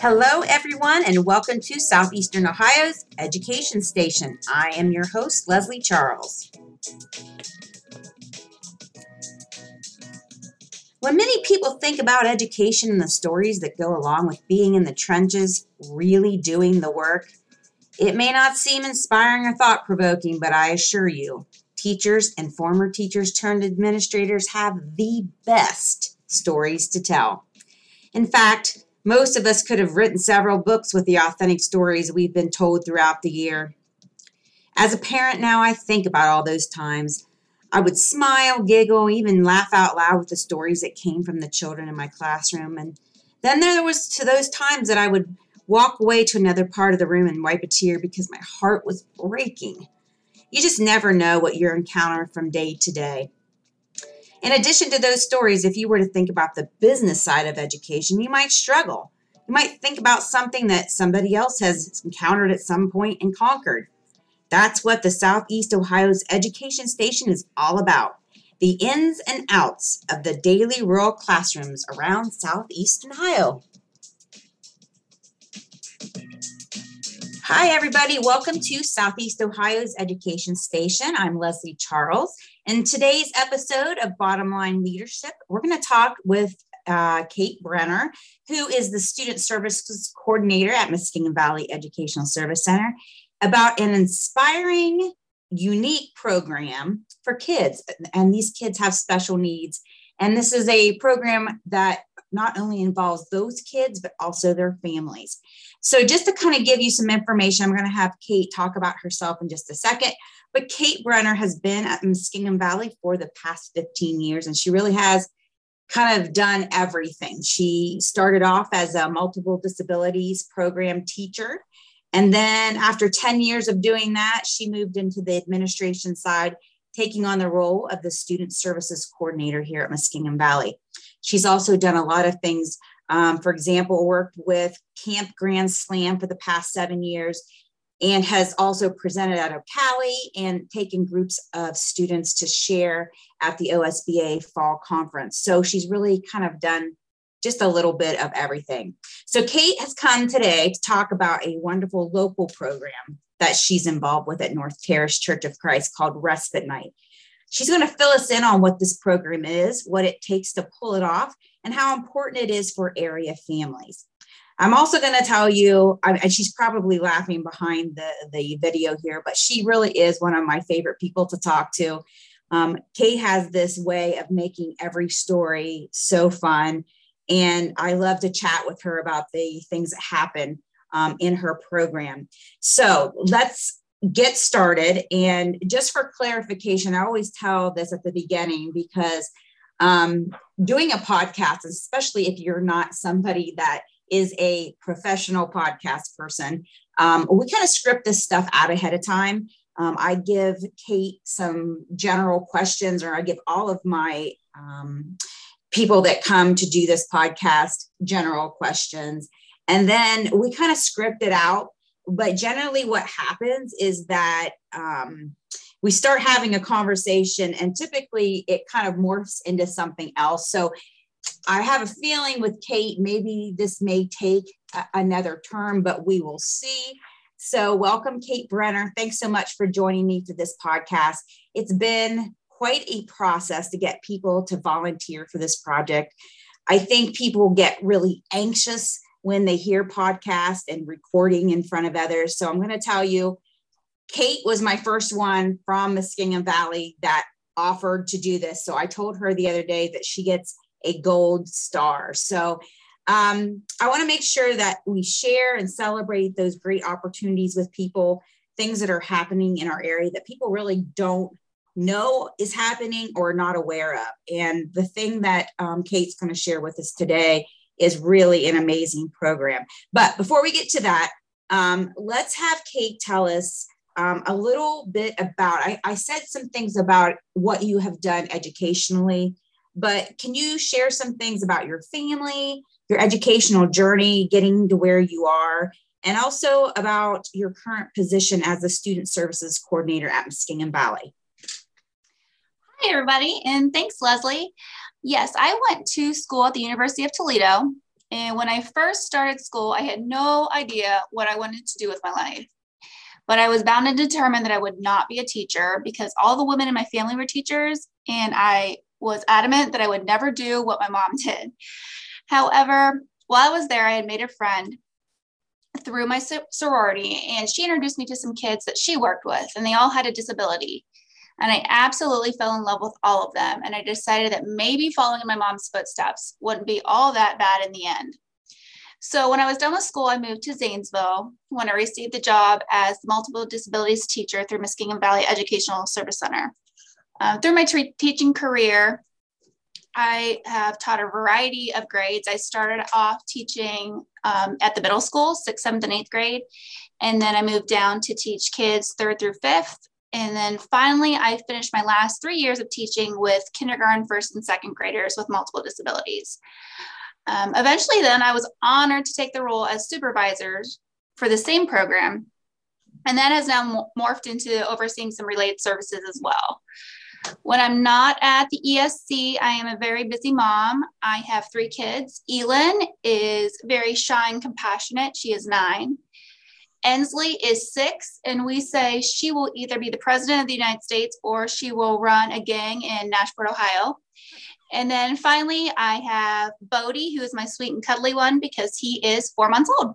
Hello, everyone, and welcome to Southeastern Ohio's Education Station. I am your host, Leslie Charles. When many people think about education and the stories that go along with being in the trenches, really doing the work, it may not seem inspiring or thought provoking, but I assure you, teachers and former teachers turned administrators have the best stories to tell. In fact, most of us could have written several books with the authentic stories we've been told throughout the year. As a parent now, I think about all those times. I would smile, giggle, even laugh out loud with the stories that came from the children in my classroom. And then there was to those times that I would walk away to another part of the room and wipe a tear because my heart was breaking. You just never know what you're encountering from day to day. In addition to those stories, if you were to think about the business side of education, you might struggle. You might think about something that somebody else has encountered at some point and conquered. That's what the Southeast Ohio's education station is all about the ins and outs of the daily rural classrooms around Southeast Ohio. Hi, everybody. Welcome to Southeast Ohio's Education Station. I'm Leslie Charles. In today's episode of Bottom Line Leadership, we're going to talk with uh, Kate Brenner, who is the Student Services Coordinator at Muskingum Valley Educational Service Center, about an inspiring, unique program for kids. And these kids have special needs. And this is a program that not only involves those kids, but also their families. So, just to kind of give you some information, I'm going to have Kate talk about herself in just a second. But Kate Brenner has been at Muskingum Valley for the past 15 years, and she really has kind of done everything. She started off as a multiple disabilities program teacher. And then after 10 years of doing that, she moved into the administration side, taking on the role of the student services coordinator here at Muskingum Valley. She's also done a lot of things. Um, for example, worked with Camp Grand Slam for the past seven years and has also presented at Ocali and taken groups of students to share at the OSBA fall conference. So she's really kind of done just a little bit of everything. So Kate has come today to talk about a wonderful local program that she's involved with at North Terrace Church of Christ called Respite Night. She's going to fill us in on what this program is, what it takes to pull it off, and how important it is for area families. I'm also going to tell you, and she's probably laughing behind the, the video here, but she really is one of my favorite people to talk to. Um, Kate has this way of making every story so fun. And I love to chat with her about the things that happen um, in her program. So let's get started. And just for clarification, I always tell this at the beginning because um, doing a podcast, especially if you're not somebody that is a professional podcast person. Um, we kind of script this stuff out ahead of time. Um, I give Kate some general questions, or I give all of my um, people that come to do this podcast general questions. And then we kind of script it out. But generally, what happens is that um, we start having a conversation, and typically it kind of morphs into something else. So I have a feeling with Kate, maybe this may take a, another term, but we will see. So, welcome, Kate Brenner. Thanks so much for joining me for this podcast. It's been quite a process to get people to volunteer for this project. I think people get really anxious when they hear podcast and recording in front of others. So, I'm going to tell you, Kate was my first one from Muskingum Valley that offered to do this. So, I told her the other day that she gets a gold star. So um, I want to make sure that we share and celebrate those great opportunities with people, things that are happening in our area that people really don't know is happening or not aware of. And the thing that um, Kate's going to share with us today is really an amazing program. But before we get to that, um, let's have Kate tell us um, a little bit about. I, I said some things about what you have done educationally but can you share some things about your family, your educational journey, getting to where you are, and also about your current position as a student services coordinator at Muskingum Valley. Hi, everybody, and thanks, Leslie. Yes, I went to school at the University of Toledo. And when I first started school, I had no idea what I wanted to do with my life. But I was bound and determined that I would not be a teacher because all the women in my family were teachers. And I was adamant that I would never do what my mom did. However, while I was there, I had made a friend through my sorority, and she introduced me to some kids that she worked with, and they all had a disability. And I absolutely fell in love with all of them. And I decided that maybe following in my mom's footsteps wouldn't be all that bad in the end. So when I was done with school, I moved to Zanesville when I received the job as multiple disabilities teacher through Muskingum Valley Educational Service Center. Uh, through my t- teaching career, I have taught a variety of grades. I started off teaching um, at the middle school, sixth, seventh, and eighth grade. And then I moved down to teach kids third through fifth. And then finally, I finished my last three years of teaching with kindergarten, first, and second graders with multiple disabilities. Um, eventually, then I was honored to take the role as supervisors for the same program. And that has now morphed into overseeing some related services as well. When I'm not at the ESC, I am a very busy mom. I have three kids. Elin is very shy and compassionate. She is nine. Ensley is six, and we say she will either be the president of the United States or she will run a gang in Nashport, Ohio. And then finally, I have Bodie, who is my sweet and cuddly one because he is four months old.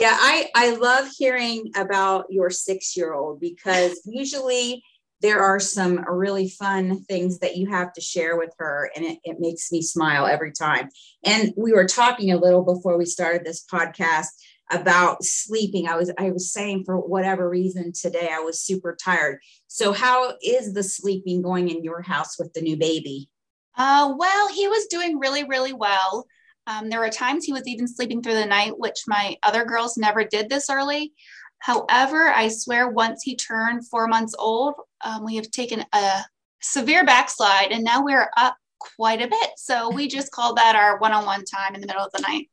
Yeah, I, I love hearing about your six year old because usually there are some really fun things that you have to share with her, and it, it makes me smile every time. And we were talking a little before we started this podcast about sleeping. I was I was saying for whatever reason today I was super tired. So how is the sleeping going in your house with the new baby? Uh, well, he was doing really really well. Um, there were times he was even sleeping through the night, which my other girls never did this early. However, I swear once he turned four months old, um, we have taken a severe backslide and now we're up quite a bit. So we just called that our one on one time in the middle of the night.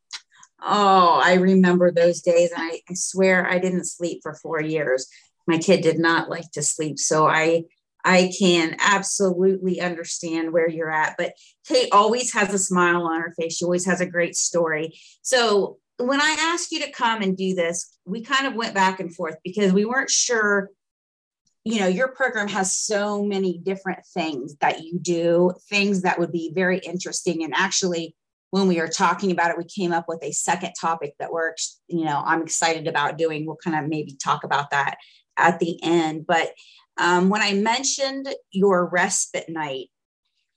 Oh, I remember those days. And I, I swear I didn't sleep for four years. My kid did not like to sleep. So I I can absolutely understand where you're at. But Kate always has a smile on her face. She always has a great story. So when I asked you to come and do this, we kind of went back and forth because we weren't sure. You know, your program has so many different things that you do, things that would be very interesting. And actually, when we were talking about it, we came up with a second topic that works. You know, I'm excited about doing. We'll kind of maybe talk about that at the end. But um, when I mentioned your respite night,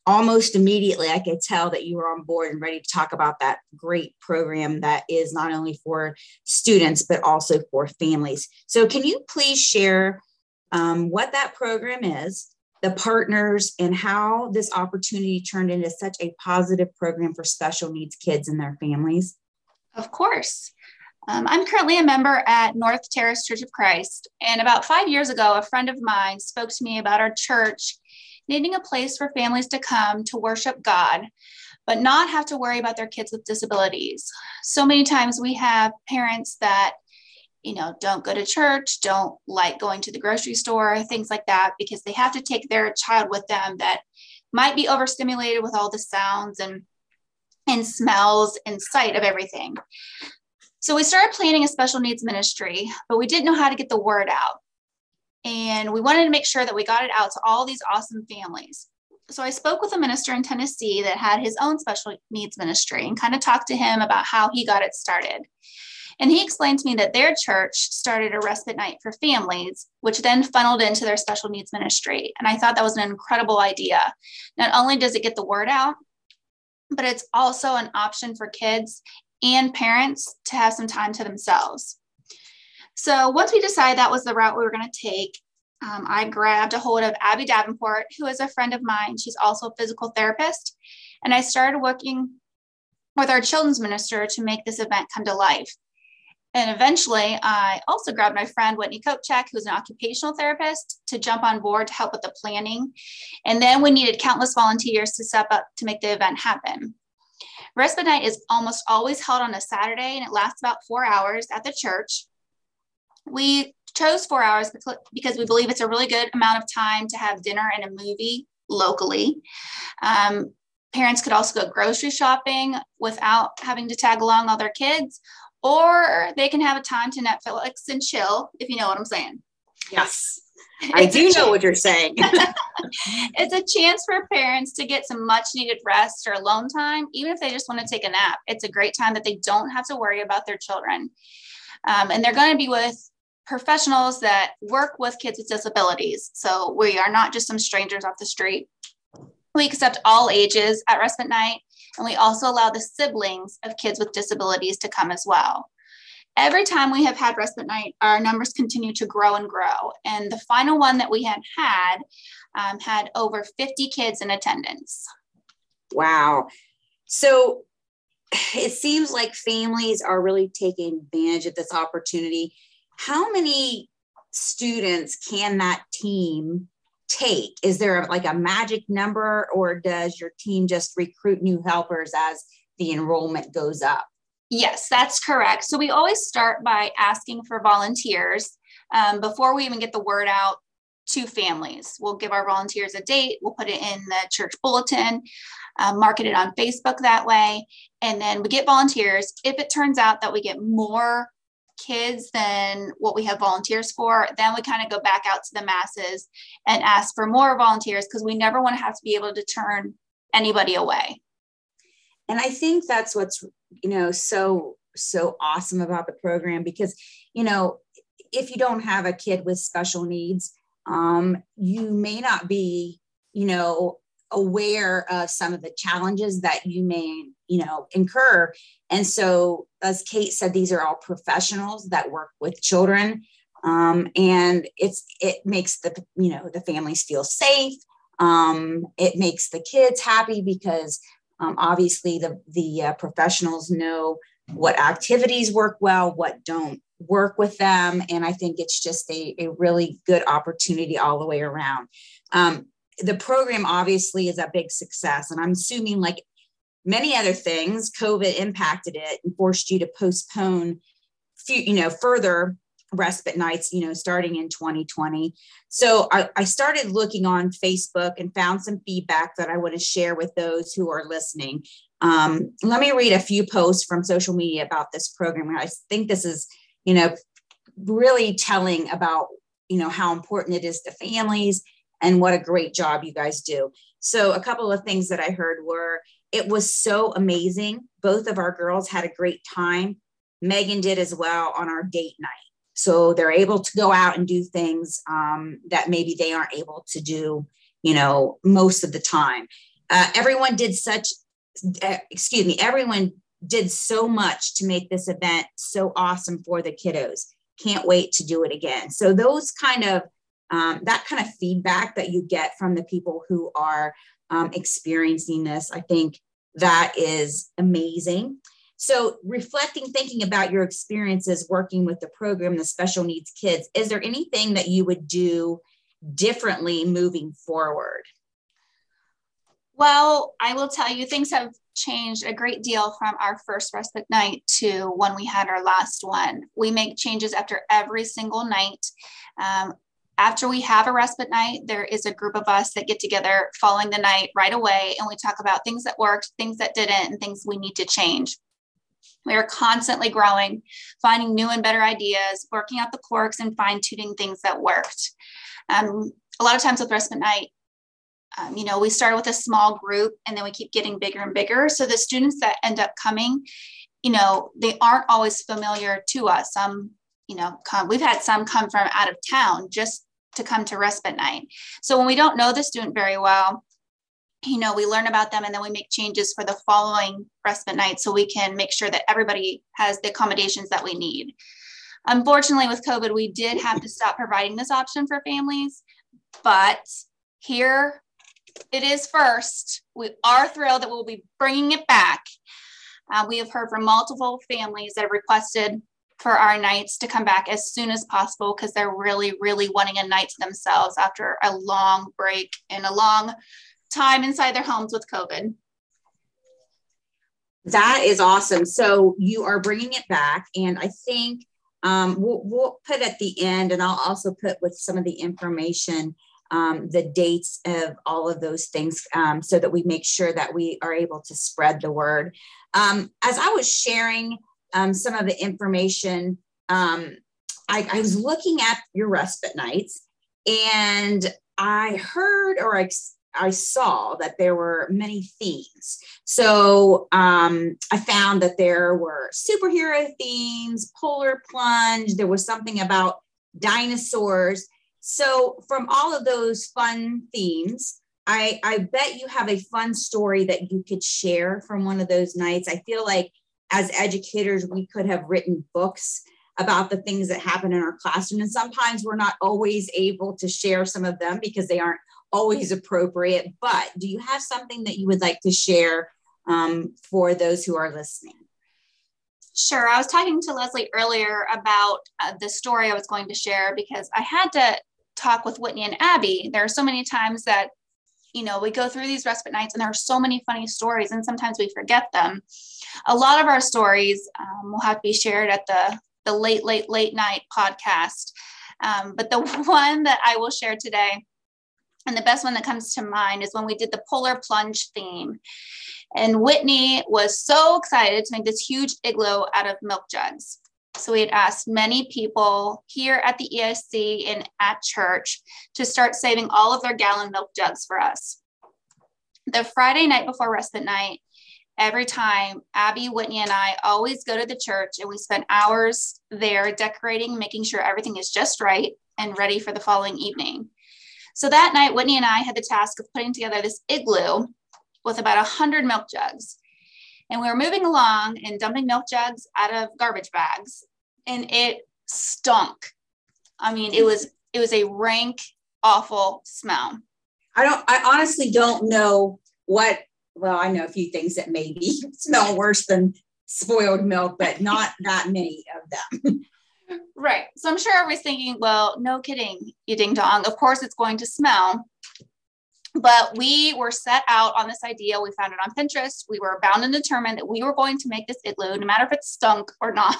almost immediately I could tell that you were on board and ready to talk about that great program that is not only for students, but also for families. So, can you please share um, what that program is? The partners, and how this opportunity turned into such a positive program for special needs kids and their families? Of course. Um, I'm currently a member at North Terrace Church of Christ. And about five years ago, a friend of mine spoke to me about our church needing a place for families to come to worship God, but not have to worry about their kids with disabilities. So many times we have parents that you know, don't go to church, don't like going to the grocery store, things like that, because they have to take their child with them that might be overstimulated with all the sounds and and smells and sight of everything. So we started planning a special needs ministry, but we didn't know how to get the word out. And we wanted to make sure that we got it out to all these awesome families. So I spoke with a minister in Tennessee that had his own special needs ministry and kind of talked to him about how he got it started. And he explained to me that their church started a respite night for families, which then funneled into their special needs ministry. And I thought that was an incredible idea. Not only does it get the word out, but it's also an option for kids and parents to have some time to themselves. So once we decided that was the route we were going to take, um, I grabbed a hold of Abby Davenport, who is a friend of mine. She's also a physical therapist. And I started working with our children's minister to make this event come to life. And eventually, I also grabbed my friend Whitney Kopchak, who's an occupational therapist, to jump on board to help with the planning. And then we needed countless volunteers to step up to make the event happen. Respite night is almost always held on a Saturday and it lasts about four hours at the church. We chose four hours because we believe it's a really good amount of time to have dinner and a movie locally. Um, parents could also go grocery shopping without having to tag along all their kids, or they can have a time to Netflix and chill, if you know what I'm saying. Yes. I do know what you're saying. it's a chance for parents to get some much needed rest or alone time, even if they just want to take a nap. It's a great time that they don't have to worry about their children. Um, and they're going to be with professionals that work with kids with disabilities. So we are not just some strangers off the street. We accept all ages at respite night, and we also allow the siblings of kids with disabilities to come as well. Every time we have had respite night, our numbers continue to grow and grow. And the final one that we had had um, had over 50 kids in attendance. Wow. So it seems like families are really taking advantage of this opportunity. How many students can that team take? Is there like a magic number, or does your team just recruit new helpers as the enrollment goes up? Yes, that's correct. So we always start by asking for volunteers um, before we even get the word out to families. We'll give our volunteers a date, we'll put it in the church bulletin, um, market it on Facebook that way, and then we get volunteers. If it turns out that we get more kids than what we have volunteers for, then we kind of go back out to the masses and ask for more volunteers because we never want to have to be able to turn anybody away. And I think that's what's, you know, so, so awesome about the program because, you know, if you don't have a kid with special needs, um, you may not be, you know, aware of some of the challenges that you may you know incur. And so as kate said these are all professionals that work with children um, and it's it makes the you know the families feel safe. Um, it makes the kids happy because um, obviously the the uh, professionals know what activities work well what don't work with them and i think it's just a, a really good opportunity all the way around. Um, the program obviously is a big success and i'm assuming like many other things covid impacted it and forced you to postpone few, you know further respite nights you know starting in 2020 so I, I started looking on facebook and found some feedback that i want to share with those who are listening. Um, let me read a few posts from social media about this program. I think this is you know really telling about you know how important it is to families and what a great job you guys do. So, a couple of things that I heard were it was so amazing. Both of our girls had a great time. Megan did as well on our date night. So, they're able to go out and do things um, that maybe they aren't able to do, you know, most of the time. Uh, everyone did such, uh, excuse me, everyone did so much to make this event so awesome for the kiddos. Can't wait to do it again. So, those kind of um, that kind of feedback that you get from the people who are um, experiencing this, I think that is amazing. So, reflecting, thinking about your experiences working with the program, the special needs kids, is there anything that you would do differently moving forward? Well, I will tell you, things have changed a great deal from our first respite night to when we had our last one. We make changes after every single night. Um, after we have a respite night, there is a group of us that get together following the night right away and we talk about things that worked, things that didn't, and things we need to change. We are constantly growing, finding new and better ideas, working out the quirks, and fine tuning things that worked. Um, a lot of times with respite night, um, you know, we started with a small group and then we keep getting bigger and bigger. So the students that end up coming, you know, they aren't always familiar to us. Some you know, come, we've had some come from out of town just to come to respite night. So when we don't know the student very well, you know, we learn about them and then we make changes for the following respite night so we can make sure that everybody has the accommodations that we need. Unfortunately, with COVID, we did have to stop providing this option for families, but here it is first. We are thrilled that we'll be bringing it back. Uh, we have heard from multiple families that have requested for our nights to come back as soon as possible because they're really, really wanting a night to themselves after a long break and a long time inside their homes with COVID. That is awesome. So you are bringing it back, and I think um, we'll, we'll put at the end, and I'll also put with some of the information um, the dates of all of those things um, so that we make sure that we are able to spread the word. Um, as I was sharing um, some of the information, um, I, I, was looking at your respite nights and I heard or I, I saw that there were many themes. So um, I found that there were superhero themes, polar plunge, there was something about dinosaurs. So, from all of those fun themes, I, I bet you have a fun story that you could share from one of those nights. I feel like as educators, we could have written books about the things that happen in our classroom. And sometimes we're not always able to share some of them because they aren't always appropriate. But do you have something that you would like to share um, for those who are listening? Sure. I was talking to Leslie earlier about uh, the story I was going to share because I had to talk with Whitney and Abby. There are so many times that, you know, we go through these respite nights and there are so many funny stories, and sometimes we forget them. A lot of our stories um, will have to be shared at the the late, late, late night podcast. Um, but the one that I will share today, and the best one that comes to mind, is when we did the polar plunge theme. And Whitney was so excited to make this huge igloo out of milk jugs. So we had asked many people here at the ESC and at church to start saving all of their gallon milk jugs for us. The Friday night before respite night, every time Abby, Whitney, and I always go to the church and we spend hours there decorating, making sure everything is just right and ready for the following evening. So that night, Whitney and I had the task of putting together this igloo with about 100 milk jugs. And we were moving along and dumping milk jugs out of garbage bags, and it stunk. I mean, it was it was a rank, awful smell. I don't I honestly don't know what well, I know a few things that maybe smell worse than spoiled milk, but not that many of them. Right. So I'm sure everybody's thinking, well, no kidding, you ding dong. Of course it's going to smell. But we were set out on this idea. We found it on Pinterest. We were bound and determined that we were going to make this igloo, no matter if it stunk or not.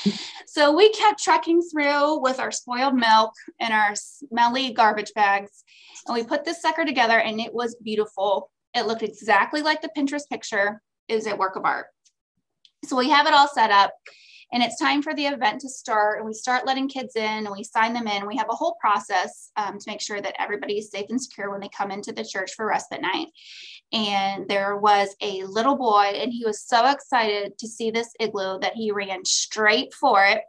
so we kept trekking through with our spoiled milk and our smelly garbage bags. And we put this sucker together, and it was beautiful. It looked exactly like the Pinterest picture. It was a work of art. So we have it all set up and it's time for the event to start and we start letting kids in and we sign them in. We have a whole process um, to make sure that everybody is safe and secure when they come into the church for respite night and there was a little boy and he was so excited to see this igloo that he ran straight for it.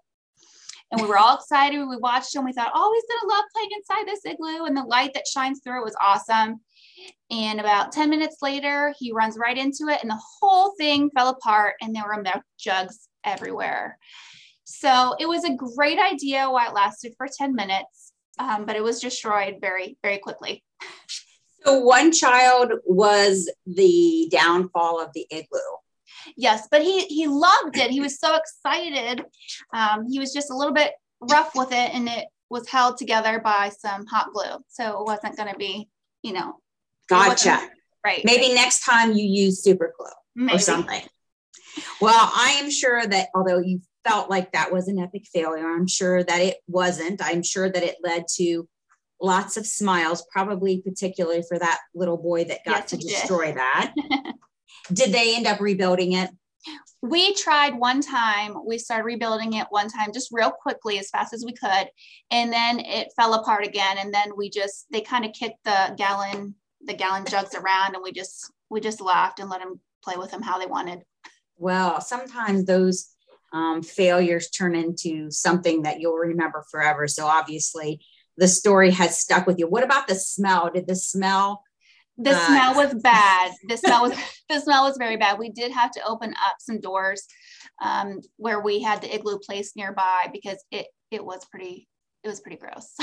And we were all excited. We watched him. We thought oh he's going to love playing inside this igloo. And the light that shines through it was awesome. And about 10 minutes later, he runs right into it, and the whole thing fell apart, and there were milk jugs everywhere. So it was a great idea while it lasted for 10 minutes, um, but it was destroyed very, very quickly. So one child was the downfall of the igloo. Yes, but he he loved it. He was so excited. Um, he was just a little bit rough with it, and it was held together by some hot glue, so it wasn't going to be, you know. Gotcha. Right. Maybe next time you use super glue Maybe. or something. Well, I am sure that although you felt like that was an epic failure, I'm sure that it wasn't. I'm sure that it led to lots of smiles, probably particularly for that little boy that got yes, to destroy did. that. did they end up rebuilding it? We tried one time. We started rebuilding it one time, just real quickly, as fast as we could, and then it fell apart again. And then we just they kind of kicked the gallon the gallon jugs around, and we just we just laughed and let them play with them how they wanted well. Sometimes those um, failures turn into something that you'll remember forever. So obviously, the story has stuck with you. What about the smell? Did the smell? The uh, smell was bad. The smell was the smell was very bad. We did have to open up some doors um, where we had the igloo place nearby because it it was pretty it was pretty gross.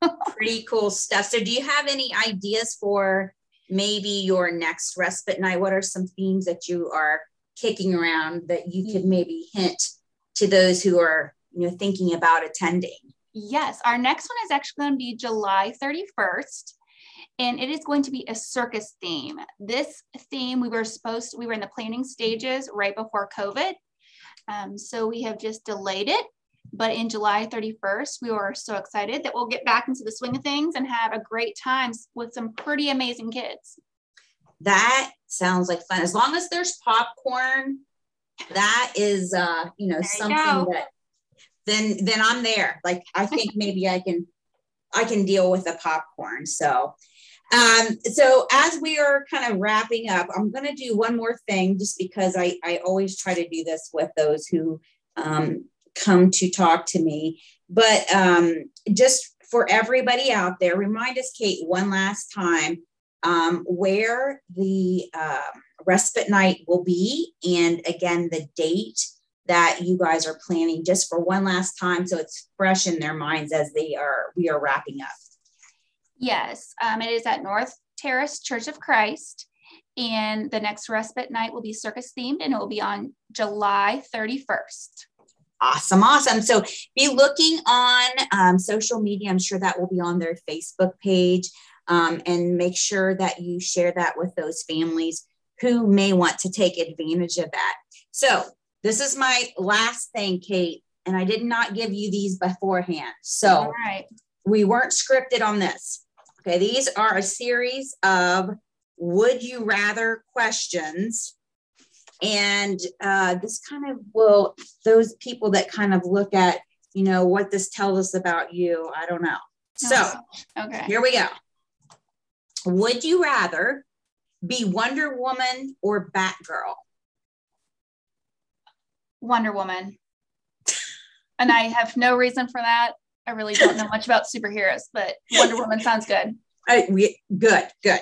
pretty cool stuff. So, do you have any ideas for maybe your next respite night? What are some themes that you are kicking around that you could maybe hint to those who are you know thinking about attending yes our next one is actually going to be july 31st and it is going to be a circus theme. This theme we were supposed to, we were in the planning stages right before COVID. Um, so we have just delayed it. But in July 31st, we were so excited that we'll get back into the swing of things and have a great time with some pretty amazing kids. That sounds like fun. As long as there's popcorn, that is uh, you know, there something you that then then I'm there. Like I think maybe I can I can deal with the popcorn. So um, so as we are kind of wrapping up, I'm going to do one more thing just because I, I always try to do this with those who um, come to talk to me. But um, just for everybody out there, remind us, Kate, one last time um, where the uh, respite night will be, and again, the date that you guys are planning just for one last time so it's fresh in their minds as they are we are wrapping up Yes, um, it is at North Terrace Church of Christ. And the next respite night will be circus themed and it will be on July 31st. Awesome, awesome. So be looking on um, social media. I'm sure that will be on their Facebook page. Um, and make sure that you share that with those families who may want to take advantage of that. So, this is my last thing, Kate, and I did not give you these beforehand. So, we weren't scripted on this. Okay, these are a series of would you rather questions. And uh, this kind of will, those people that kind of look at, you know, what this tells us about you, I don't know. So, okay. here we go. Would you rather be Wonder Woman or Batgirl? Wonder Woman. and I have no reason for that. I really don't know much about superheroes, but Wonder Woman sounds good. I, we, good, good.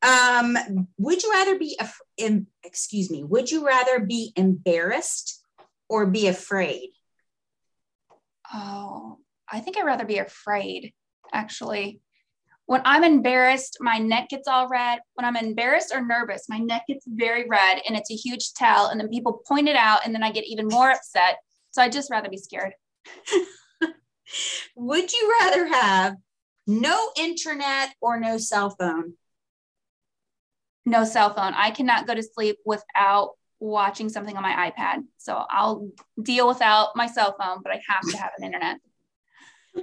Um, would you rather be, in, excuse me, would you rather be embarrassed or be afraid? Oh, I think I'd rather be afraid, actually. When I'm embarrassed, my neck gets all red. When I'm embarrassed or nervous, my neck gets very red and it's a huge tell. And then people point it out and then I get even more upset. So I'd just rather be scared. Would you rather have no internet or no cell phone? No cell phone. I cannot go to sleep without watching something on my iPad. So I'll deal without my cell phone, but I have to have an internet.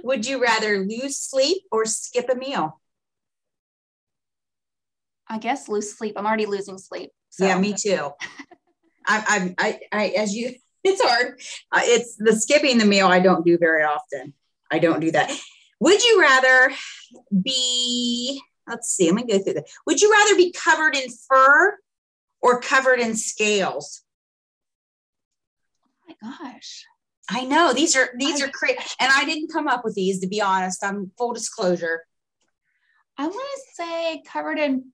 Would you rather lose sleep or skip a meal? I guess lose sleep. I'm already losing sleep. So. Yeah, me too. I, I, I, I, as you, it's hard. Uh, it's the skipping the meal. I don't do very often. I don't do that. Would you rather be, let's see, I'm going to go through that. Would you rather be covered in fur or covered in scales? Oh my gosh. I know these are these I, are crazy, and I didn't come up with these to be honest. I'm full disclosure. I want to say covered in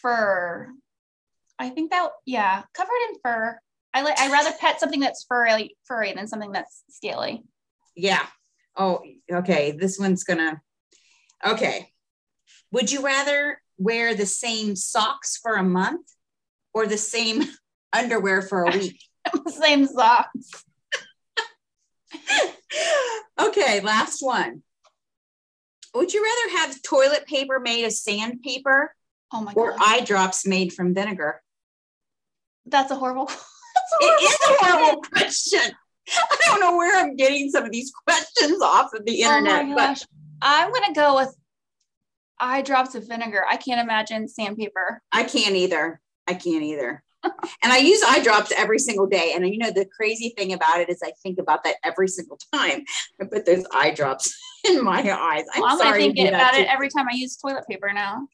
fur. I think that yeah, covered in fur. I like. I rather pet something that's furry, furry than something that's scaly. Yeah, Oh, okay. This one's gonna. Okay. Would you rather wear the same socks for a month or the same underwear for a week? same socks. okay, last one. Would you rather have toilet paper made of sandpaper oh my or eye drops made from vinegar? That's a horrible. That's a horrible it is a horrible question. I don't know where I'm getting some of these questions off of the oh internet. Oh but I'm gonna go with eye drops of vinegar. I can't imagine sandpaper. I can't either. I can't either. And I use eye drops every single day. And you know, the crazy thing about it is I think about that every single time I put those eye drops in my eyes. I'm, well, I'm sorry thinking about it every time I use toilet paper now.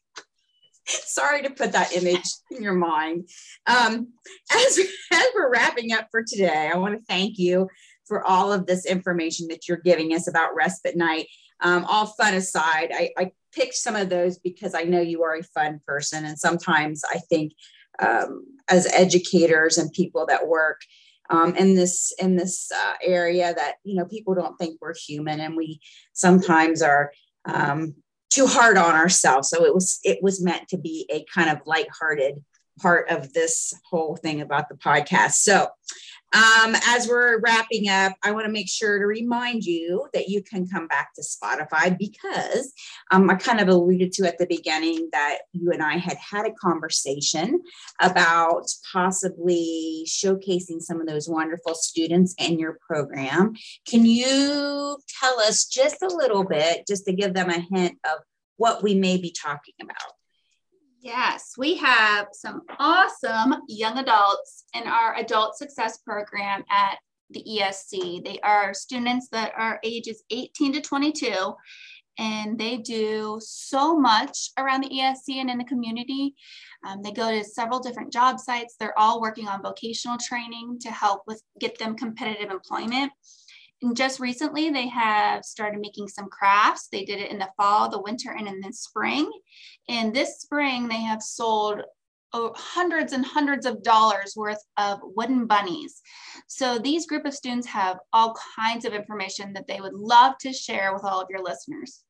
sorry to put that image in your mind. Um, as, as we're wrapping up for today, I want to thank you for all of this information that you're giving us about respite night. Um, all fun aside, I, I, picked some of those because I know you are a fun person. And sometimes I think um, as educators and people that work um, in this in this uh, area that you know people don't think we're human and we sometimes are um, too hard on ourselves. So it was it was meant to be a kind of lighthearted part of this whole thing about the podcast. So, um, as we're wrapping up, I want to make sure to remind you that you can come back to Spotify because um, I kind of alluded to at the beginning that you and I had had a conversation about possibly showcasing some of those wonderful students in your program. Can you tell us just a little bit, just to give them a hint of what we may be talking about? Yes, we have some awesome young adults in our adult success program at the ESC. They are students that are ages 18 to 22, and they do so much around the ESC and in the community. Um, they go to several different job sites. They're all working on vocational training to help with get them competitive employment. And just recently, they have started making some crafts. They did it in the fall, the winter, and in the spring. And this spring, they have sold oh, hundreds and hundreds of dollars worth of wooden bunnies. So these group of students have all kinds of information that they would love to share with all of your listeners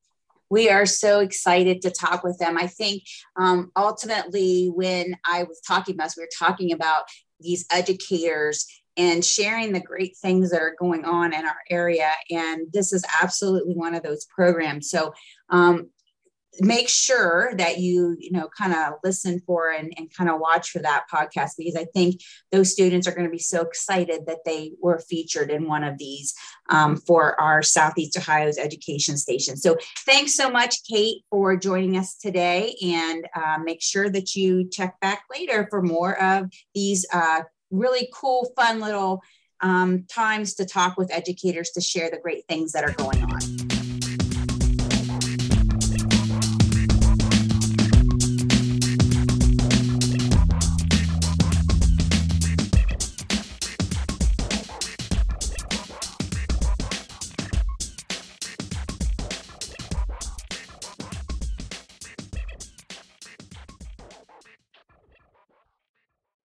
we are so excited to talk with them. I think um, ultimately, when I was talking about, we were talking about these educators and sharing the great things that are going on in our area. And this is absolutely one of those programs. So um, make sure that you, you know, kind of listen for and, and kind of watch for that podcast because I think those students are going to be so excited that they were featured in one of these um, for our Southeast Ohio's education station. So thanks so much, Kate, for joining us today. And uh, make sure that you check back later for more of these uh, really cool, fun little um, times to talk with educators to share the great things that are going on.